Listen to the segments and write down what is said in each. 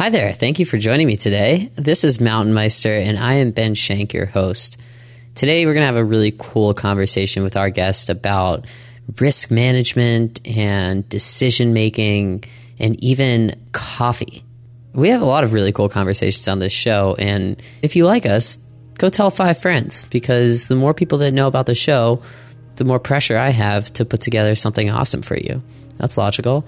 Hi there. Thank you for joining me today. This is Mountain Meister, and I am Ben Shank, your host. Today, we're going to have a really cool conversation with our guest about risk management and decision making and even coffee. We have a lot of really cool conversations on this show, and if you like us, go tell five friends because the more people that know about the show, the more pressure I have to put together something awesome for you. That's logical.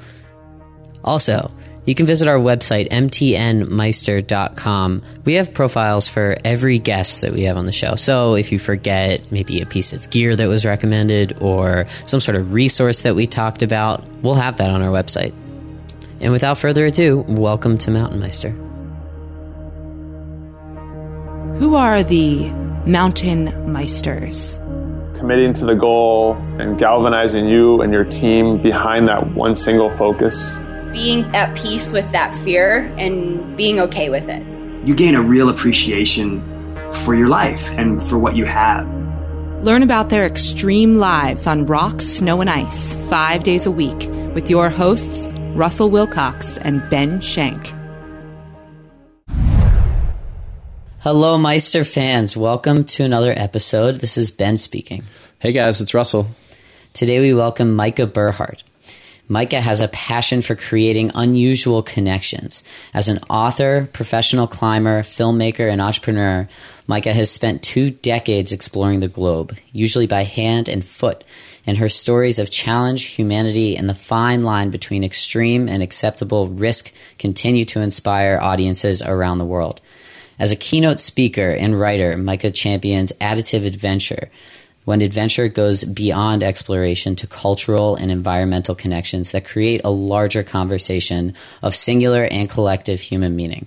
Also, you can visit our website, mtnmeister.com. We have profiles for every guest that we have on the show. So if you forget maybe a piece of gear that was recommended or some sort of resource that we talked about, we'll have that on our website. And without further ado, welcome to Mountain Meister. Who are the Mountain Meisters? Committing to the goal and galvanizing you and your team behind that one single focus being at peace with that fear and being okay with it. You gain a real appreciation for your life and for what you have. Learn about their extreme lives on rock, snow, and ice five days a week with your hosts, Russell Wilcox and Ben Shank. Hello, Meister fans. Welcome to another episode. This is Ben speaking. Hey guys, it's Russell. Today we welcome Majka Burhardt. Majka has a passion for creating unusual connections. As an author, professional climber, filmmaker, and entrepreneur, Majka has spent two decades exploring the globe, usually by hand and foot, and her stories of challenge, humanity, and the fine line between extreme and acceptable risk continue to inspire audiences around the world. As a keynote speaker and writer, Majka champions additive adventure, when adventure goes beyond exploration to cultural and environmental connections that create a larger conversation of singular and collective human meaning.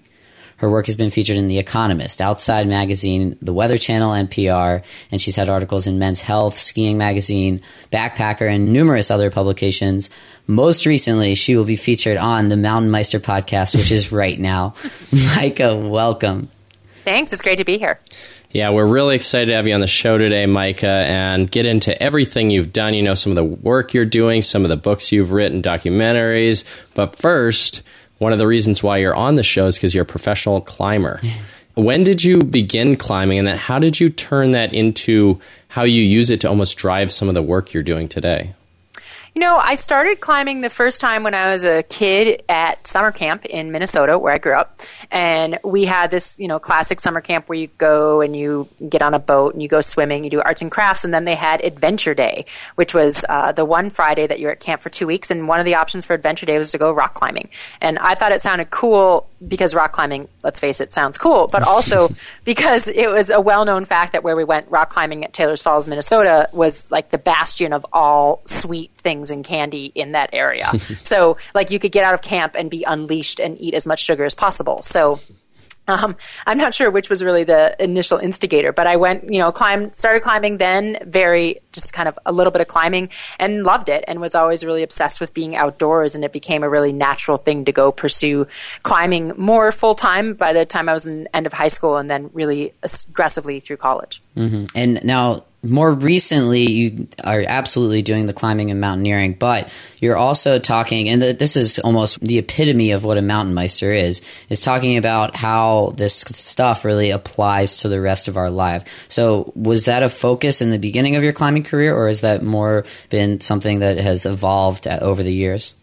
Her work has been featured in The Economist, Outside Magazine, The Weather Channel, NPR, and she's had articles in Men's Health, Skiing Magazine, Backpacker, and numerous other publications. Most recently, she will be featured on the Mountain Meister podcast, which is right now. Majka, welcome. Thanks. It's great to be here. Yeah, we're really excited to have you on the show today, Majka, and get into everything you've done. You know, some of the work you're doing, some of the books you've written, documentaries. But first, one of the reasons why you're on the show is because you're a professional climber. when did you begin climbing, and then how did you turn that into how you use it to almost drive some of the work you're doing today? You know, I started climbing the first time when I was a kid at summer camp in Minnesota, where I grew up. And we had this, you know, classic summer camp where you go and you get on a boat and you go swimming, you do arts and crafts. And then they had Adventure Day, which was uh, the one Friday that you're at camp for two weeks. And one of the options for Adventure Day was to go rock climbing. And I thought it sounded cool because rock climbing, let's face it, sounds cool, but also because it was a well known fact that where we went rock climbing at Taylor's Falls, Minnesota was like the bastion of all sweet things and candy in that area. so, like, you could get out of camp and be unleashed and eat as much sugar as possible. So, um, I'm not sure which was really the initial instigator, but I went, you know, climbed, started climbing then, very just kind of a little bit of climbing and loved it and was always really obsessed with being outdoors. And it became a really natural thing to go pursue climbing more full time by the time I was in end of high school and then really aggressively through college. Mm-hmm. And now more recently you are absolutely doing the climbing and mountaineering, but you're also talking, and this is almost the epitome of what a mountain meister is, is talking about how this stuff really applies to the rest of our life. So was that a focus in the beginning of your climbing career, or has that more been something that has evolved uh, over the years?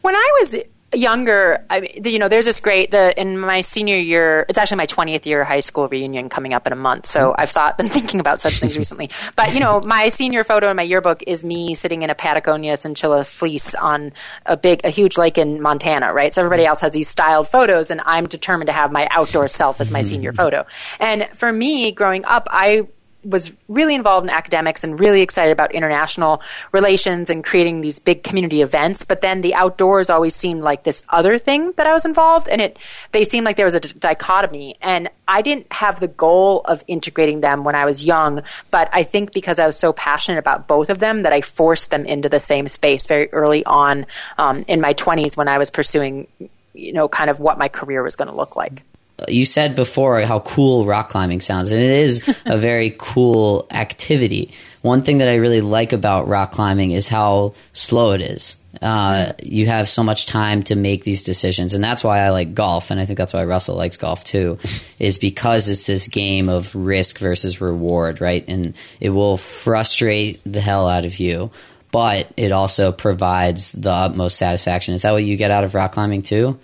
When I was younger, I mean, you know, there's this great the in my senior year. It's actually my 20th year high school reunion coming up in a month. So I've thought been thinking about such things recently. But you know, my senior photo in my yearbook is me sitting in a Patagonia chinchilla fleece on a big, a huge lake in Montana. Right. So everybody else has these styled photos, and I'm determined to have my outdoor self as my senior mm. photo. And for me, growing up, I was really involved in academics and really excited about international relations and creating these big community events. But then the outdoors always seemed like this other thing that I was involved, and it they seemed like there was a d- dichotomy. And I didn't have the goal of integrating them when I was young, but I think because I was so passionate about both of them that I forced them into the same space very early on um, in my twenties when I was pursuing, you know, kind of what my career was going to look like. You said before how cool rock climbing sounds, and it is a very cool activity. One thing that I really like about rock climbing is how slow it is. Uh, you have so much time to make these decisions, and that's why I like golf, and I think that's why Russell likes golf too, is because it's this game of risk versus reward, right? And it will frustrate the hell out of you, but it also provides the utmost satisfaction. Is that what you get out of rock climbing too?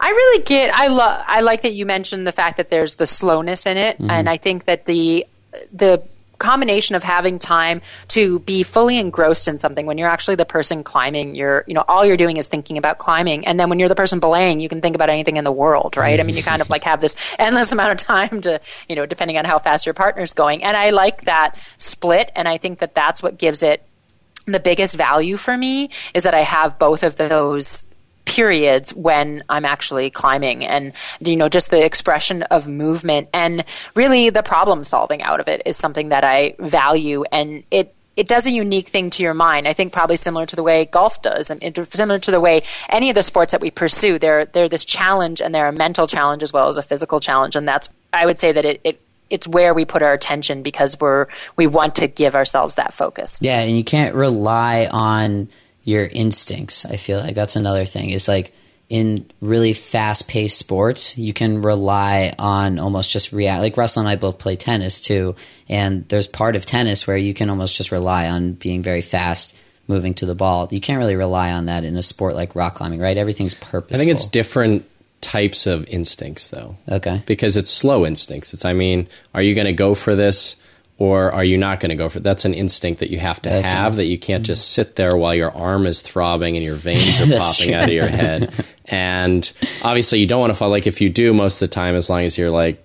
I really get. I love. I like that you mentioned the fact that there's the slowness in it, mm-hmm. and I think that the the combination of having time to be fully engrossed in something when you're actually the person climbing you're you know all you're doing is thinking about climbing and then when you're the person belaying you can think about anything in the world right i mean you kind of like have this endless amount of time to you know depending on how fast your partner's going and i like that split and i think that that's what gives it the biggest value for me is that I have both of those periods when I'm actually climbing and you know just the expression of movement and really the problem solving out of it is something that I value and it it does a unique thing to your mind. I think probably similar to the way golf does, and similar to the way any of the sports that we pursue. They're they're this challenge, and they're a mental challenge as well as a physical challenge, and that's I would say that it, it it's where we put our attention because we're we want to give ourselves that focus. Yeah, and you can't rely on your instincts. I feel like that's another thing. It's like in really fast paced sports, you can rely on almost just react. Like Russell and I both play tennis too, and there's part of tennis where you can almost just rely on being very fast, moving to the ball. You can't really rely on that in a sport like rock climbing, right? Everything's purposeful. I think it's different types of instincts though. Okay. Because it's slow instincts. It's I mean, are you going to go for this or are you not going to go for it? That's an instinct that you have to okay. have that you can't mm-hmm. just sit there while your arm is throbbing and your veins are popping true. out of your head. and obviously you don't want to fall like if you do most of the time as long as you're like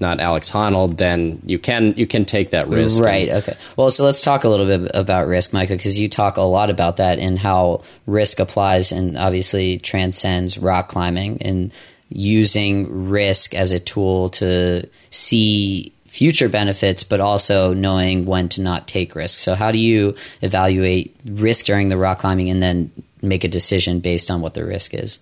not Alex Honnold, then you can you can take that risk. Right. Okay. Well, so let's talk a little bit about risk, Majka, because you talk a lot about that and how risk applies and obviously transcends rock climbing and using risk as a tool to see future benefits, but also knowing when to not take risks. So, how do you evaluate risk during the rock climbing and then make a decision based on what the risk is?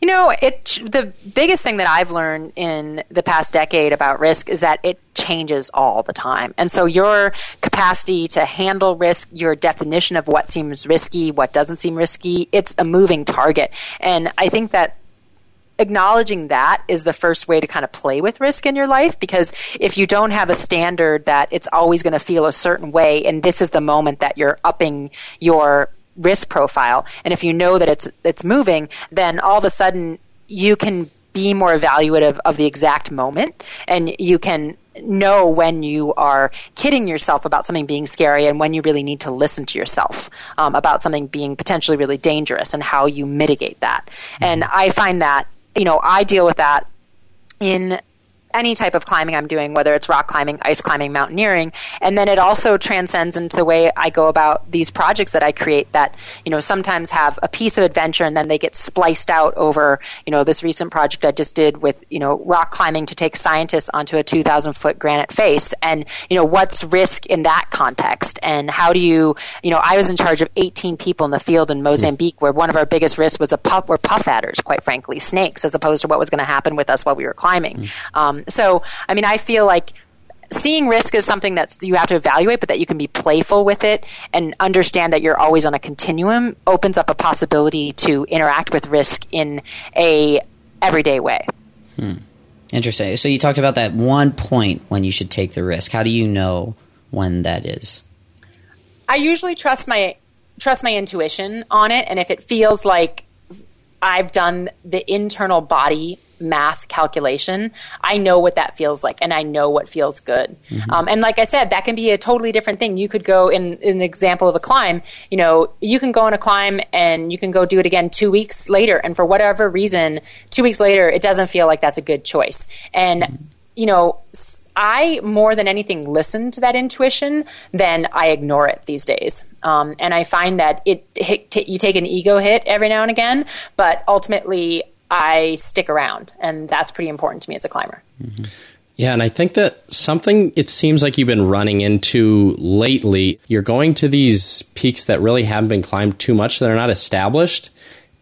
You know, it the biggest thing that I've learned in the past decade about risk is that it changes all the time. And so your capacity to handle risk, your definition of what seems risky, what doesn't seem risky, it's a moving target. And I think that acknowledging that is the first way to kind of play with risk in your life because if you don't have a standard that it's always going to feel a certain way and this is the moment that you're upping your risk profile. And if you know that it's it's moving, then all of a sudden you can be more evaluative of the exact moment and you can know when you are kidding yourself about something being scary and when you really need to listen to yourself um, about something being potentially really dangerous and how you mitigate that. Mm-hmm. And I find that, you know, I deal with that in any type of climbing I'm doing, whether it's rock climbing, ice climbing, mountaineering. And then it also transcends into the way I go about these projects that I create that, you know, sometimes have a piece of adventure and then they get spliced out over, you know, this recent project I just did with, you know, rock climbing to take scientists onto a 2,000 foot granite face. And, you know, what's risk in that context? And how do you, you know, I was in charge of 18 people in the field in Mozambique where one of our biggest risks was a puff, were puff adders, quite frankly, snakes, as opposed to what was going to happen with us while we were climbing. Mm. Um, so, I mean, I feel like seeing risk is something that you have to evaluate, but that you can be playful with it and understand that you're always on a continuum opens up a possibility to interact with risk in a everyday way. Hmm. Interesting. So you talked about that one point when you should take the risk. How do you know when that is? I usually trust my trust my intuition on it, and if it feels like I've done the internal body math calculation, I know what that feels like and I know what feels good. Mm-hmm. Um, and like I said, that can be a totally different thing. You could go in, in the example of a climb, you know, you can go on a climb and you can go do it again two weeks later. And for whatever reason, two weeks later, it doesn't feel like that's a good choice. And, mm-hmm. You know, I more than anything listen to that intuition than I ignore it these days. Um, and I find that it, t- you take an ego hit every now and again, but ultimately I stick around, and that's pretty important to me as a climber. Mm-hmm. Yeah, and I think that something it seems like you've been running into lately, you're going to these peaks that really haven't been climbed too much, that are not established.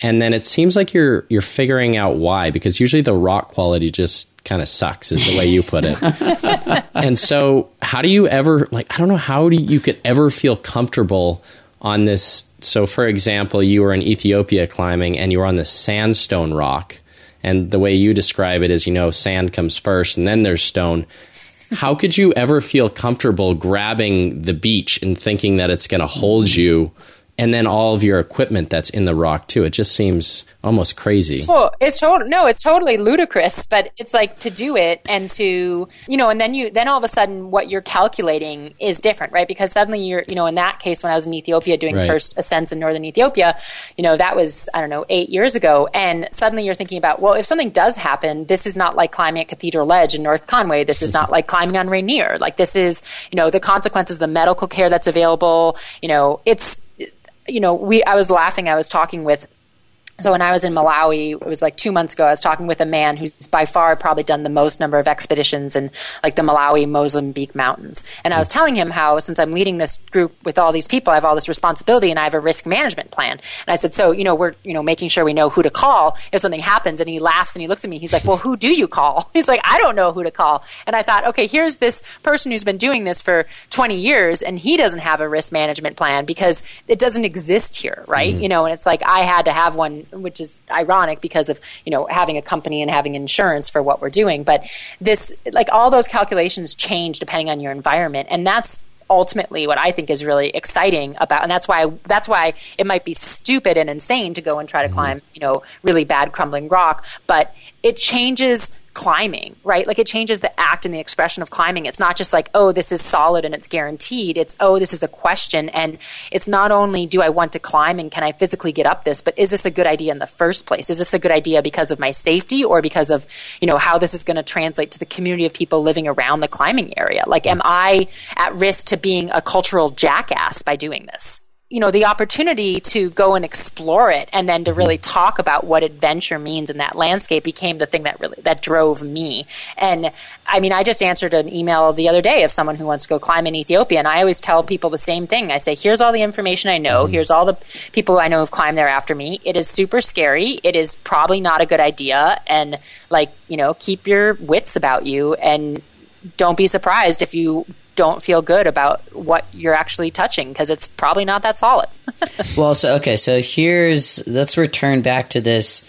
And then it seems like you're you're figuring out why because usually the rock quality just kind of sucks is the way you put it. and so how do you ever like I don't know how do you, you could ever feel comfortable on this so for example you were in Ethiopia climbing and you were on this sandstone rock and the way you describe it is you know sand comes first and then there's stone how could you ever feel comfortable grabbing the beach and thinking that it's going to hold you and then all of your equipment that's in the rock too. It just seems almost crazy. Well, it's total no, it's totally ludicrous, but it's like to do it and to you know, and then you then all of a sudden what you're calculating is different, right? Because suddenly you're you know, in that case when I was in Ethiopia doing right. first ascents in northern Ethiopia, you know, that was I don't know eight years ago, and suddenly you're thinking about well, if something does happen, this is not like climbing at Cathedral Ledge in North Conway. This is not like climbing on Rainier. Like this is you know the consequences, the medical care that's available. You know, it's you know, we I was laughing. I was talking with so when I was in Malawi, it was like two months ago, I was talking with a man who's by far probably done the most number of expeditions in like the Malawi Mozambique mountains. And I was telling him how since I'm leading this group with all these people, I have all this responsibility and I have a risk management plan. And I said, so, you know, we're, you know, making sure we know who to call if something happens. And he laughs and he looks at me. He's like, well, who do you call? He's like, I don't know who to call. And I thought, okay, here's this person who's been doing this for 20 years and he doesn't have a risk management plan because it doesn't exist here, right? Mm-hmm. You know, and it's like I had to have one which is ironic because of you know having a company and having insurance for what we're doing. But this, like all those calculations, change depending on your environment, and that's ultimately what I think is really exciting about, and that's why that's why it might be stupid and insane to go and try to mm-hmm. climb, you know, really bad crumbling rock, but it changes climbing, right? Like it changes the act and the expression of climbing. It's not just like, oh, this is solid and it's guaranteed. It's, oh, this is a question. And it's not only do I want to climb and can I physically get up this, but is this a good idea in the first place? Is this a good idea because of my safety or because of, you know, how this is going to translate to the community of people living around the climbing area? Like, am I at risk to being a cultural jackass by doing this? You know, the opportunity to go and explore it and then to really talk about what adventure means in that landscape became the thing that really, that drove me. And I mean, I just answered an email the other day of someone who wants to go climb in Ethiopia. And I always tell people the same thing. I say, here's all the information I know. Mm-hmm. Here's all the people I know who've climbed there after me. It is super scary. It is probably not a good idea. And like, you know, keep your wits about you and don't be surprised if you don't feel good about what you're actually touching because it's probably not that solid. well, so okay, so here's let's return back to this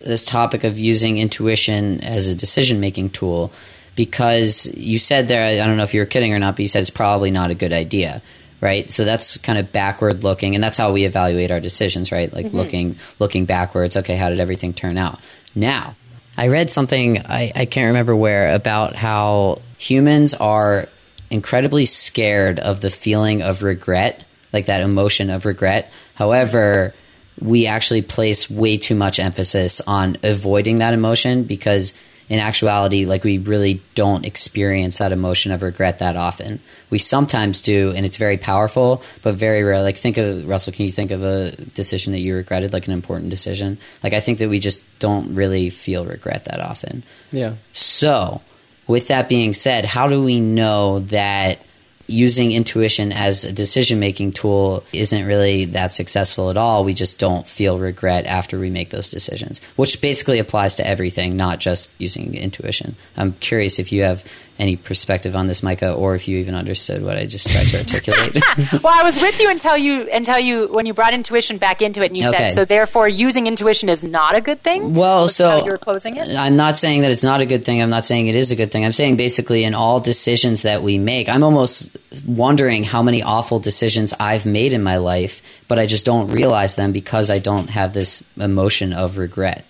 this topic of using intuition as a decision making tool because you said there I don't know if you were kidding or not, but you said it's probably not a good idea. Right, so that's kind of backward looking, and that's how we evaluate our decisions. Right, like mm-hmm. looking looking backwards. Okay, how did everything turn out? Now, I read something I, I can't remember where about how humans are incredibly scared of the feeling of regret, like that emotion of regret. However, we actually place way too much emphasis on avoiding that emotion because in actuality, like we really don't experience that emotion of regret that often. We sometimes do, and it's very powerful, but very rare. Like, think of Russell. Can you think of a decision that you regretted, like an important decision? Like, I think that we just don't really feel regret that often. Yeah. So, with that being said, how do we know that using intuition as a decision making tool isn't really that successful at all? We just don't feel regret after we make those decisions, which basically applies to everything, not just using intuition. I'm curious if you have any perspective on this, Majka, or if you even understood what I just tried to articulate. well, I was with you until you until you when you brought intuition back into it, and you okay. said so. Therefore, using intuition is not a good thing. Well, so you're closing it. I'm not saying that it's not a good thing. I'm not saying it is a good thing. I'm saying basically in all decisions that we make, I'm almost wondering how many awful decisions I've made in my life, but I just don't realize them because I don't have this emotion of regret.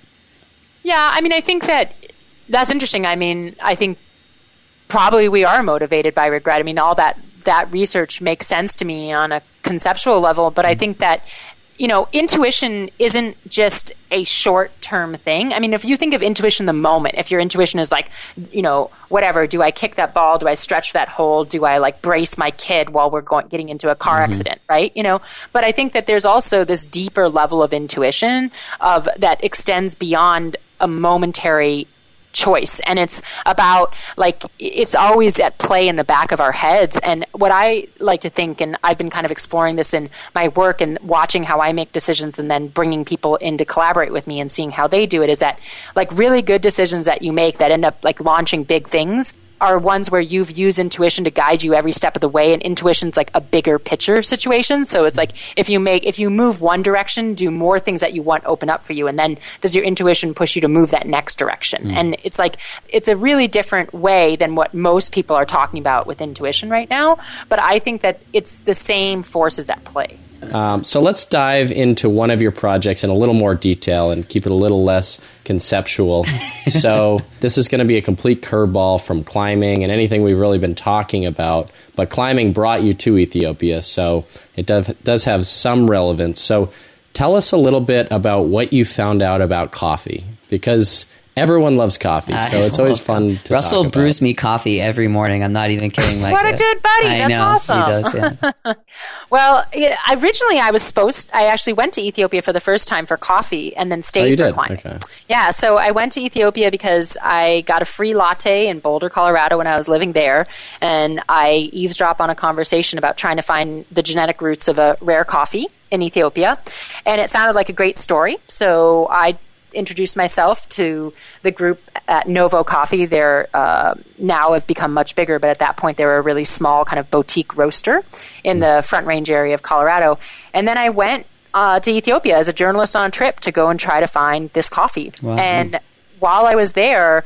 Yeah, I mean, I think that that's interesting. I mean, I think probably we are motivated by regret. I mean, all that that research makes sense to me on a conceptual level, but I think that you know, intuition isn't just a short term thing. I mean, if you think of intuition the moment, if your intuition is like, you know, whatever, do I kick that ball? Do I stretch that hole? Do I like brace my kid while we're going, getting into a car mm-hmm. accident? Right. You know, but I think that there's also this deeper level of intuition of that extends beyond a momentary choice. And it's about like it's always at play in the back of our heads. And what i like to think and i've been kind of exploring this in my work and watching how i make decisions and then bringing people in to collaborate with me and seeing how they do it is that like really good decisions that you make that end up like launching big things are ones where you've used intuition to guide you every step of the way and intuition's like a bigger picture situation. So it's like if you make if you move one direction do more things that you want open up for you and then does your intuition push you to move that next direction? Mm. and it's like it's a really different way than what most people are talking about with intuition right now but i think that it's the same forces at play um, so let's dive into one of your projects in a little more detail and keep it a little less conceptual. so this is going to be a complete curveball from climbing and anything we've really been talking about. But climbing brought you to Ethiopia, so it does, does have some relevance. So tell us a little bit about what you found out about coffee, because Everyone loves coffee, so it's always fun. to Russell brews me coffee every morning. I'm not even kidding. Like what a good buddy! I That's know, awesome. He does, yeah. well, originally I was supposed. I actually went to Ethiopia for the first time for coffee, and then stayed oh, for did? climbing. Okay. Yeah, so I went to Ethiopia because I got a free latte in Boulder, Colorado, when I was living there, and I eavesdrop on a conversation about trying to find the genetic roots of a rare coffee in Ethiopia, and it sounded like a great story. So I introduced myself to the group at Novo Coffee. They're uh, now have become much bigger, but at that point they were a really small kind of boutique roaster in the Front Range area of Colorado. And then I went uh, to Ethiopia as a journalist on a trip to go and try to find this coffee. Wow. And while I was there,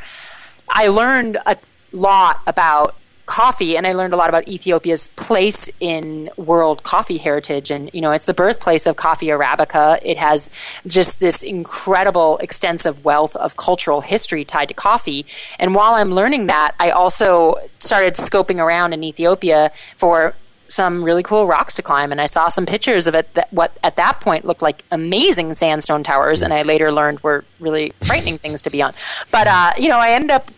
I learned a lot about coffee and I learned a lot about Ethiopia's place in world coffee heritage. And you know it's the birthplace of coffee arabica. It has just this incredible extensive wealth of cultural history tied to coffee. And while I'm learning that I also started scoping around in Ethiopia for some really cool rocks to climb. And I saw some pictures of it that what at that point looked like amazing sandstone towers and I later learned were really frightening things to be on. But uh, you know I ended up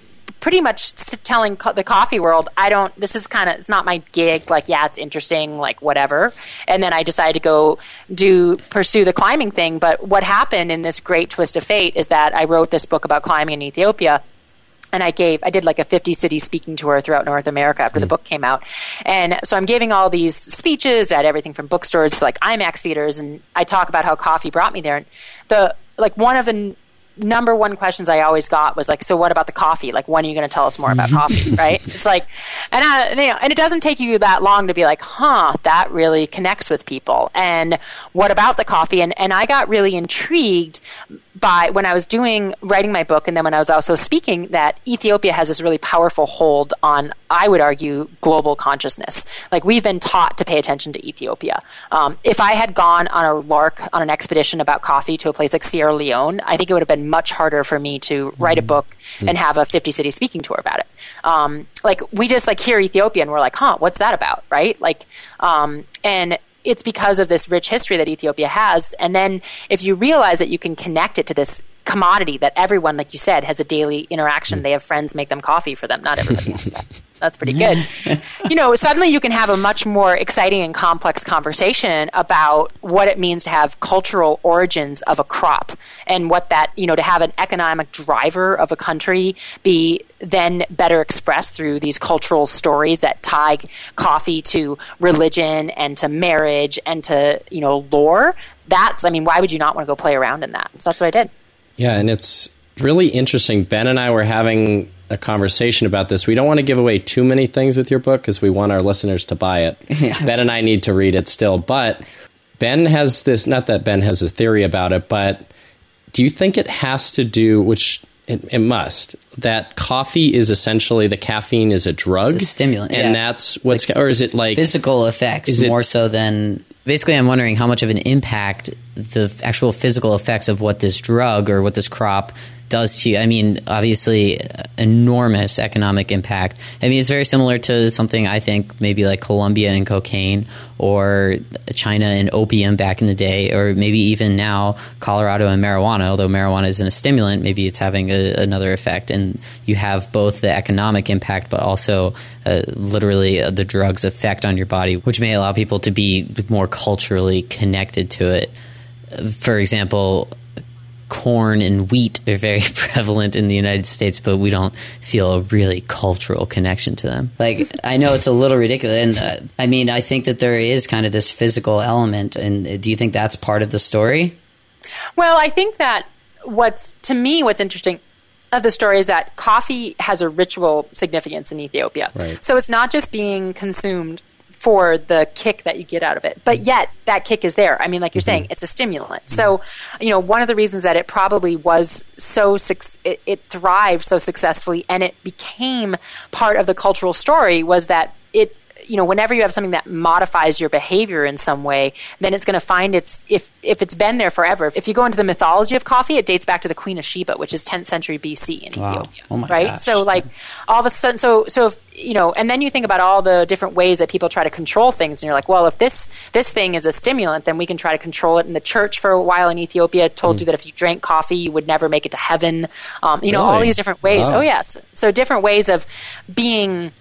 pretty much telling co- the coffee world, I don't, this is kind of, it's not my gig. Like, yeah, it's interesting, like, whatever. And then I decided to go do, pursue the climbing thing. But what happened in this great twist of fate is that I wrote this book about climbing in Ethiopia and I gave I did like a 50 city speaking tour throughout North America after mm. the book came out. And so I'm giving all these speeches at everything from bookstores to like IMAX theaters and I talk about how coffee brought me there and the like one of the number one questions I always got was like, so what about the coffee? Like, when are you going to tell us more about mm-hmm. coffee? Right? It's like, and uh, I, you know, and it doesn't take you that long to be like, huh, that really connects with people. And what about the coffee? And, and I got really intrigued by when I was doing writing my book and then when I was also speaking that Ethiopia has this really powerful hold on I would argue global consciousness. Like we've been taught to pay attention to Ethiopia. Um, if I had gone on a lark on an expedition about coffee to a place like Sierra Leone, I think it would have been much harder for me to write a mm-hmm. book mm-hmm. and have a 50 city speaking tour about it. Um, like we just like hear Ethiopia and we're like, huh, what's that about, right? Like, um, and it's because of this rich history that Ethiopia has. And then if you realize that you can connect it to this commodity that everyone, like you said, has a daily interaction, mm. they have friends make them coffee for them. Not everybody has that. That's pretty good. you know, suddenly you can have a much more exciting and complex conversation about what it means to have cultural origins of a crop and what that, you know, to have an economic driver of a country be then better expressed through these cultural stories that tie coffee to religion and to marriage and to, you know, lore. That's, I mean, why would you not want to go play around in that? So that's what I did. Yeah, and it's really interesting. Ben and I were having a conversation about this. We don't want to give away too many things with your book because we want our listeners to buy it. Yeah. Ben and I need to read it still, but Ben has this. Not that Ben has a theory about it, but do you think it has to do which? It, it must. That coffee is essentially the caffeine is a drug, a stimulant, and yeah. that's what's like or is it like physical effects is more it, so than basically? I'm wondering how much of an impact the actual physical effects of what this drug or what this crop does to you. I mean, obviously, enormous economic impact. I mean, it's very similar to something I think maybe like Colombia and cocaine or China and opium back in the day, or maybe even now Colorado and marijuana. Although marijuana isn't a stimulant, maybe it's having a, another effect. And you have both the economic impact, but also uh, literally uh, the drug's effect on your body, which may allow people to be more culturally connected to it. For example, corn and wheat are very prevalent in the United States, but we don't feel a really cultural connection to them. Like, I know it's a little ridiculous. And uh, I mean, I think that there is kind of this physical element. And uh, do you think that's part of the story? Well, I think that what's, to me, what's interesting of the story is that coffee has a ritual significance in Ethiopia. Right. So it's not just being consumed for the kick that you get out of it. But mm-hmm. yet that kick is there. I mean, like you're mm-hmm. saying, it's a stimulant. So, you know, one of the reasons that it probably was so it, it thrived so successfully and it became part of the cultural story was that it you know, whenever you have something that modifies your behavior in some way, then it's going to find its if if it's been there forever. If you go into the mythology of coffee, it dates back to the Queen of Sheba, which is 10th century BC in Wow. Ethiopia, Oh my right? gosh. So like all of a sudden, so so if you know, and then you think about all the different ways that people try to control things, and you're like, well, if this this thing is a stimulant, then we can try to control it. And the church for a while in Ethiopia told Hmm. you that if you drank coffee, you would never make it to heaven. Um, you know, all these different ways. Wow. Oh yes, so different ways of being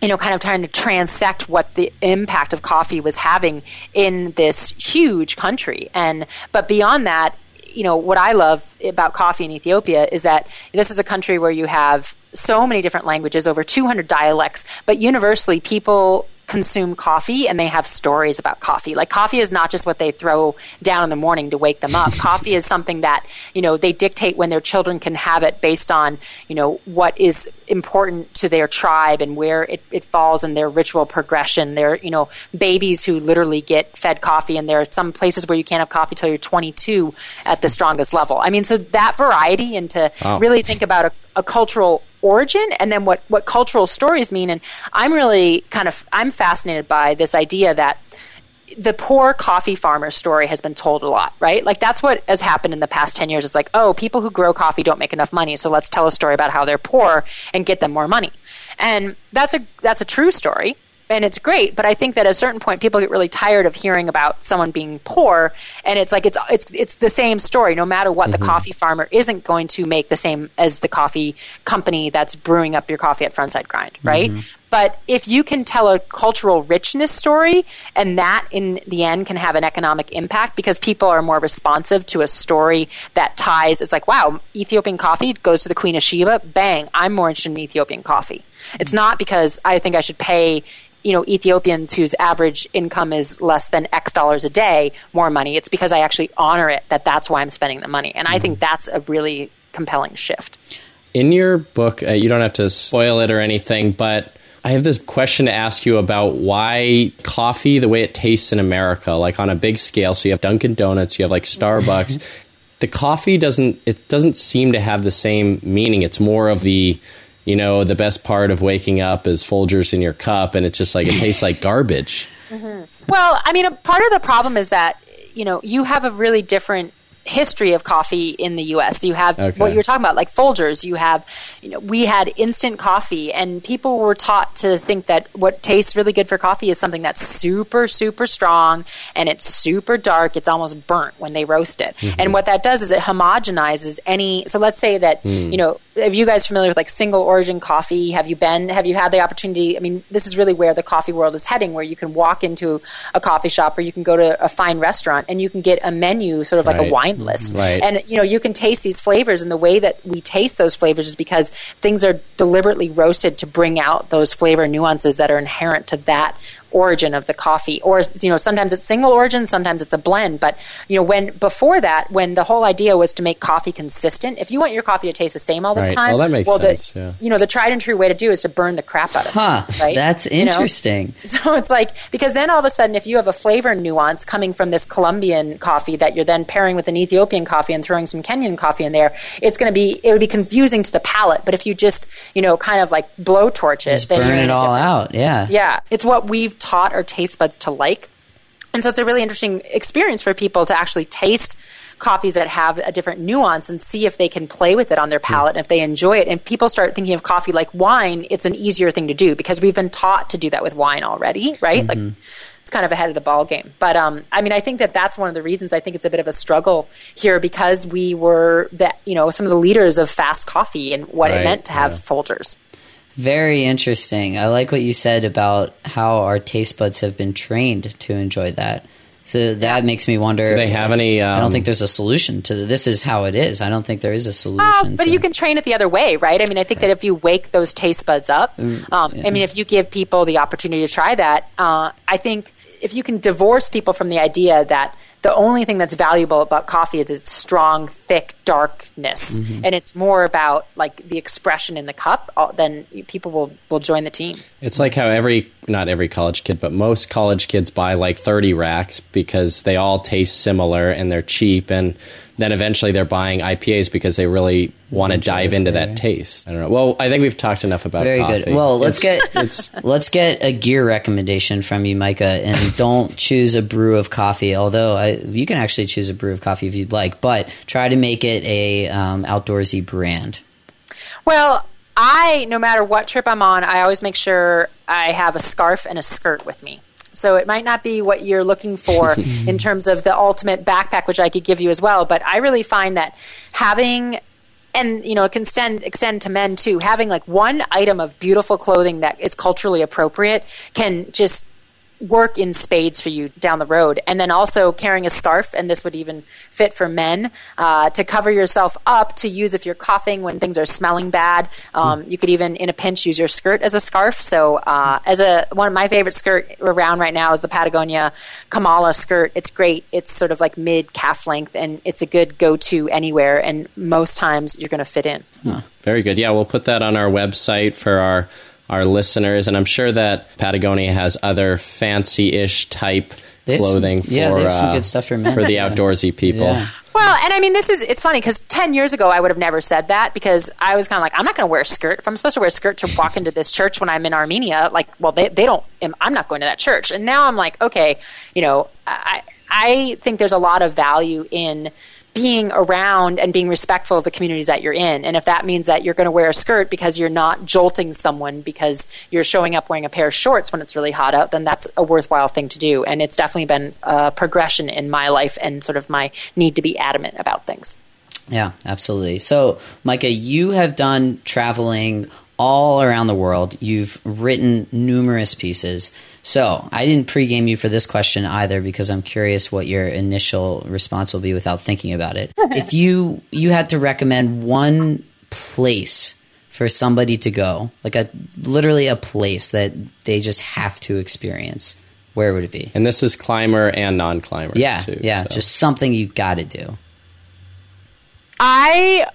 you know, kind of trying to transect what the impact of coffee was having in this huge country. And, but beyond that, you know, what I love about coffee in Ethiopia is that this is a country where you have so many different languages, over 200 dialects, but universally people consume coffee and they have stories about coffee. Like coffee is not just what they throw down in the morning to wake them up. coffee is something that, you know, they dictate when their children can have it based on, you know, what is important to their tribe and where it, it falls in their ritual progression. They're, you know, babies who literally get fed coffee and there are some places where you can't have coffee till you're 22 at the strongest level. I mean, so that variety and to Wow. really think about a, a cultural origin and then what, what cultural stories mean. And I'm really kind of, I'm fascinated by this idea that the poor coffee farmer story has been told a lot, right? Like that's what has happened in the past 10 years. It's like, oh, people who grow coffee don't make enough money, so let's tell a story about how they're poor and get them more money. And that's a that's a true story and it's great, but I think that at a certain point people get really tired of hearing about someone being poor and it's like it's it's it's the same story no matter what the mm-hmm. coffee farmer isn't going to make the same as the coffee company that's brewing up your coffee at Frontside Grind, right? Mm-hmm. But if you can tell a cultural richness story and that in the end can have an economic impact because people are more responsive to a story that ties, it's like, wow, Ethiopian coffee goes to the Queen of Sheba, bang, I'm more interested in Ethiopian coffee. It's not because I think I should pay you know Ethiopians whose average income is less than X dollars a day more money. It's because I actually honor it that that's why I'm spending the money, and I think that's a really compelling shift. In your book, uh, you don't have to spoil it or anything, but I have this question to ask you about why coffee, the way it tastes in America, like on a big scale. So you have Dunkin' Donuts, you have like Starbucks. the coffee doesn't it doesn't seem to have the same meaning. It's more of the you know the best part of waking up is Folgers in your cup, and it's just like it tastes like garbage. Mm-hmm. Well, I mean, a part of the problem is that you know you have a really different history of coffee in the U.S. You have Okay. what you were talking about, like Folgers. You have, you know, we had instant coffee, and people were taught to think that what tastes really good for coffee is something that's super, super strong and it's super dark. It's almost burnt when they roast it. Mm-hmm. And what that does is it homogenizes any. So let's say that mm. you know, have you guys familiar with like single origin coffee? Have you been? Have you had the opportunity? I mean, this is really where the coffee world is heading, where you can walk into a coffee shop or you can go to a fine restaurant and you can get a menu, sort of like Right. a wine mm-hmm. list, Right. and you know you can taste these flavors, and the way that we taste those flavors is because things are deliberately roasted to bring out those flavor nuances that are inherent to that origin of the coffee or you know sometimes it's single origin sometimes it's a blend but you know when before that when the whole idea was to make coffee consistent if you want your coffee to taste the same all the Right. time Well, that makes well, sense, the, yeah. you know the tried and true way to do is to burn the crap out of Huh. it right That's You know? interesting. So it's like because then all of a sudden, if you have a flavor nuance coming from this Colombian coffee that you're then pairing with an Ethiopian coffee and throwing some Kenyan coffee in there, it's going to be it would be confusing to the palate. But if you just you know kind of like blowtorch it, Just then burn you're it all different- out. Yeah. Yeah, it's what we've taught our taste buds to like, and so it's a really interesting experience for people to actually taste coffees that have a different nuance and see if they can play with it on their palate and if they enjoy it. And people start thinking of coffee like wine, it's an easier thing to do because we've been taught to do that with wine already, right? Like it's kind of ahead of the ball game. But um, I mean, I think that that's one of the reasons I think it's a bit of a struggle here because we were that you know some of the leaders of fast coffee and what Right, it meant to have yeah. Folgers. Very interesting. I like what you said about how our taste buds have been trained to enjoy that. So that makes me wonder. Do they have any? Um, I don't think there's a solution to this. Is how it is. I don't think there is a solution. Uh, but to, you can train it the other way, right? I mean, I think that if you wake those taste buds up, Mm, um, I mean, if you give people the opportunity to try that, uh, I think if you can divorce people from the idea that the only thing that's valuable about coffee is its strong, thick darkness, Mm-hmm. and it's more about like the expression in the cup, uh, then people will will join the team. It's like how every, not every college kid, but most college kids buy like 30 racks because they all taste similar and they're cheap. And then eventually they're buying IPAs because they really want to dive into that taste. I don't know. Well, I think we've talked enough about Very coffee. good. Well, let's It's- get it's let's get a gear recommendation from you, Majka, and don't choose a brew of coffee. Although I, you can actually choose a brew of coffee if you'd like, but try to make it a um, outdoorsy brand. Well, I, no matter what trip I'm on, I always make sure I have a scarf and a skirt with me. So it might not be what you're looking for in terms of the ultimate backpack, which I could give you as well. But I really find that having, and you know, it can extend extend to men too. Having like one item of beautiful clothing that is culturally appropriate can just work in spades for you down the road. And then also carrying a scarf, and this would even fit for men, uh, to cover yourself up to use if you're coughing when things are smelling bad. Um, You could even, in a pinch, use your skirt as a scarf. So, uh, as a one of my favorite skirt around right now is the Patagonia Kamala skirt. It's great. It's sort of like mid calf length, and it's a good go to anywhere. And most times you're going to fit in. very good. Yeah, we'll put that on our website for our our listeners, and I'm sure that Patagonia has other fancy-ish type They have some- clothing for yeah, some uh, good stuff for men, for the too. outdoorsy people. Yeah. Well, and I mean, this is, it's funny because 10 years ago, I would have never said that because I was kind of like, I'm not going to wear a skirt. If I'm supposed to wear a skirt to walk into this church when I'm in Armenia, like, well, they, they don't, I'm not going to that church. And now I'm like, okay, you know, I, I think there's a lot of value in being around and being respectful of the communities that you're in. And if that means that you're going to wear a skirt because you're not jolting someone because you're showing up wearing a pair of shorts when it's really hot out, then that's a worthwhile thing to do. And it's definitely been a progression in my life and sort of my need to be adamant about things. Yeah, absolutely. So, Majka, you have done traveling all around the world. You've written numerous pieces. So, I didn't pregame you for this question either because I'm curious what your initial response will be without thinking about it. if you you had to recommend one place for somebody to go, like a literally a place that they just have to experience, where would it be? And this is climber and non-climber. Yeah, too, yeah, so. just something you got to do. I,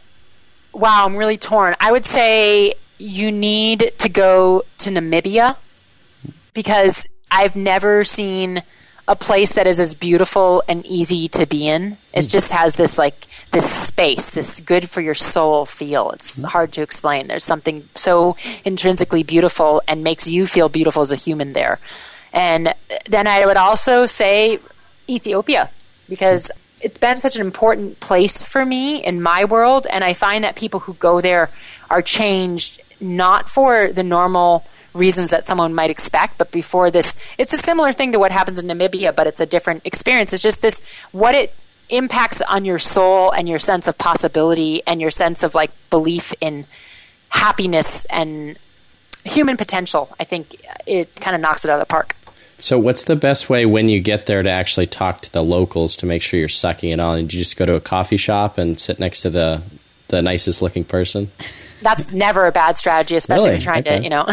wow, I'm really torn. I would say you need to go to Namibia because I've never seen a place that is as beautiful and easy to be in. It hmm. just has this like this space, this good for your soul feel. It's hmm. hard to explain. There's something so intrinsically beautiful and makes you feel beautiful as a human there. And then I would also say Ethiopia because it's been such an important place for me in my world and I find that people who go there are changed not for the normal reasons that someone might expect, but before this, it's a similar thing to what happens in Namibia, but it's a different experience. It's just this, what it impacts on your soul and your sense of possibility and your sense of like belief in happiness and human potential. I think it kind of knocks it out of the park. So, what's the best way when you get there to actually talk to the locals to make sure you're sucking it on? Do you just go to a coffee shop and sit next to the the nicest looking person? That's never a bad strategy, especially Really? if you're trying Okay. to, you know.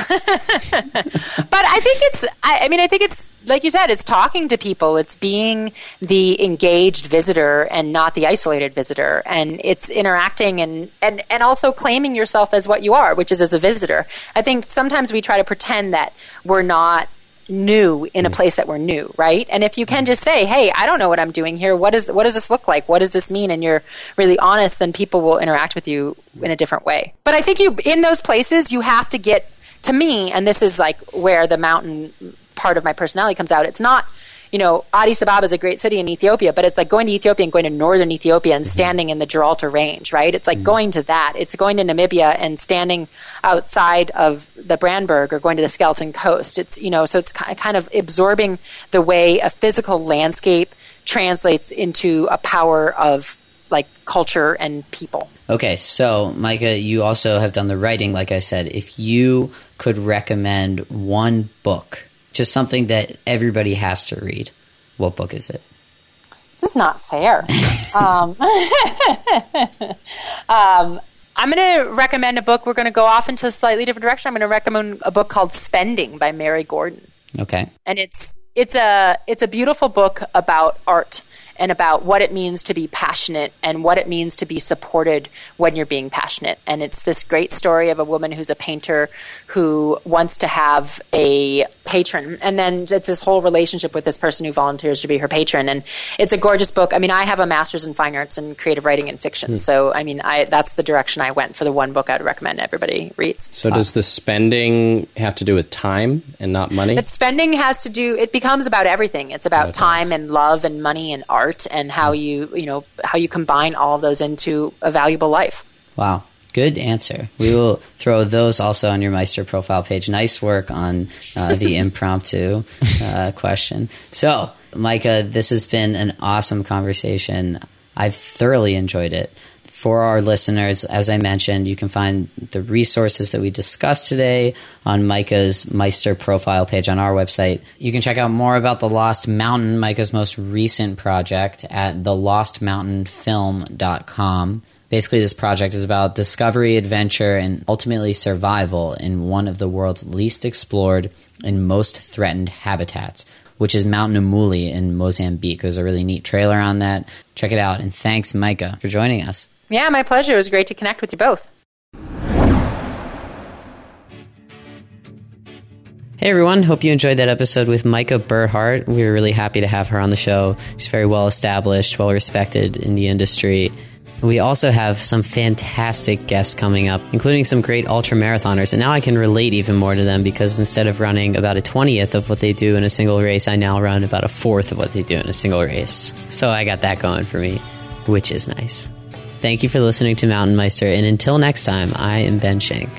but I think it's, I, I mean, I think it's, like you said, it's talking to people. It's being the engaged visitor and not the isolated visitor. And it's interacting and, and, and also claiming yourself as what you are, which is as a visitor. I think sometimes we try to pretend that we're not new in a mm. place that we're new, right? And if you can mm. just say, "Hey, I don't know what I'm doing here. What is what does this look like? What does this mean?" and you're really honest, then people will interact with you in a different way. But I think you in those places you have to get to me, and this is like where the mountain part of my personality comes out. It's not you know, Addis Ababa is a great city in Ethiopia, but it's like going to Ethiopia and going to northern Ethiopia and mm-hmm. standing in the Gheralta Range, right? It's like mm-hmm. going to that. It's going to Namibia and standing outside of the Brandberg or going to the Skeleton Coast. It's, you know, so it's kind of absorbing the way a physical landscape translates into a power of like culture and people. Okay, so Majka, you also have done the writing, like I said. If you could recommend one book, just something that everybody has to read, what book is it? This is not fair. um, um, I'm going to recommend a book. We're going to go off into a slightly different direction. I'm going to recommend a book called Spending by Mary Gordon. Okay. And it's it's a it's a beautiful book about art and about what it means to be passionate and what it means to be supported when you're being passionate. And it's this great story of a woman who's a painter who wants to have a patron. And then it's this whole relationship with this person who volunteers to be her patron. And it's a gorgeous book. I mean, I have a master's in fine arts and creative writing and fiction. Hmm. So, I mean, I, that's the direction I went for the one book I'd recommend everybody reads. So, does the spending have to do with time and not money? That spending has to do, it becomes about everything. It's about Oh, it time does. and love and money and art and how you, you know, how you combine all of those into a valuable life. Wow. Good answer. We will throw those also on your Meister profile page. Nice work on uh, the impromptu uh, question. So, Majka, this has been an awesome conversation. I've thoroughly enjoyed it. For our listeners, as I mentioned, you can find the resources that we discussed today on Majka's Meister profile page on our website. You can check out more about The Lost Mountain, Majka's most recent project, at thelostmountainfilm.com. Basically, this project is about discovery, adventure, and ultimately survival in one of the world's least explored and most threatened habitats, which is Mount Namuli in Mozambique. There's a really neat trailer on that. Check it out. And thanks, Majka, for joining us. Yeah, my pleasure. It was great to connect with you both. Hey everyone, hope you enjoyed that episode with Majka Burhardt. We were really happy to have her on the show. She's very well established, well respected in the industry. We also have some fantastic guests coming up, including some great ultra marathoners. And now I can relate even more to them because instead of running about a 20th of what they do in a single race, I now run about a fourth of what they do in a single race. So I got that going for me, which is nice. Thank you for listening to Mountain Meister, and until next time, I am Ben Shank.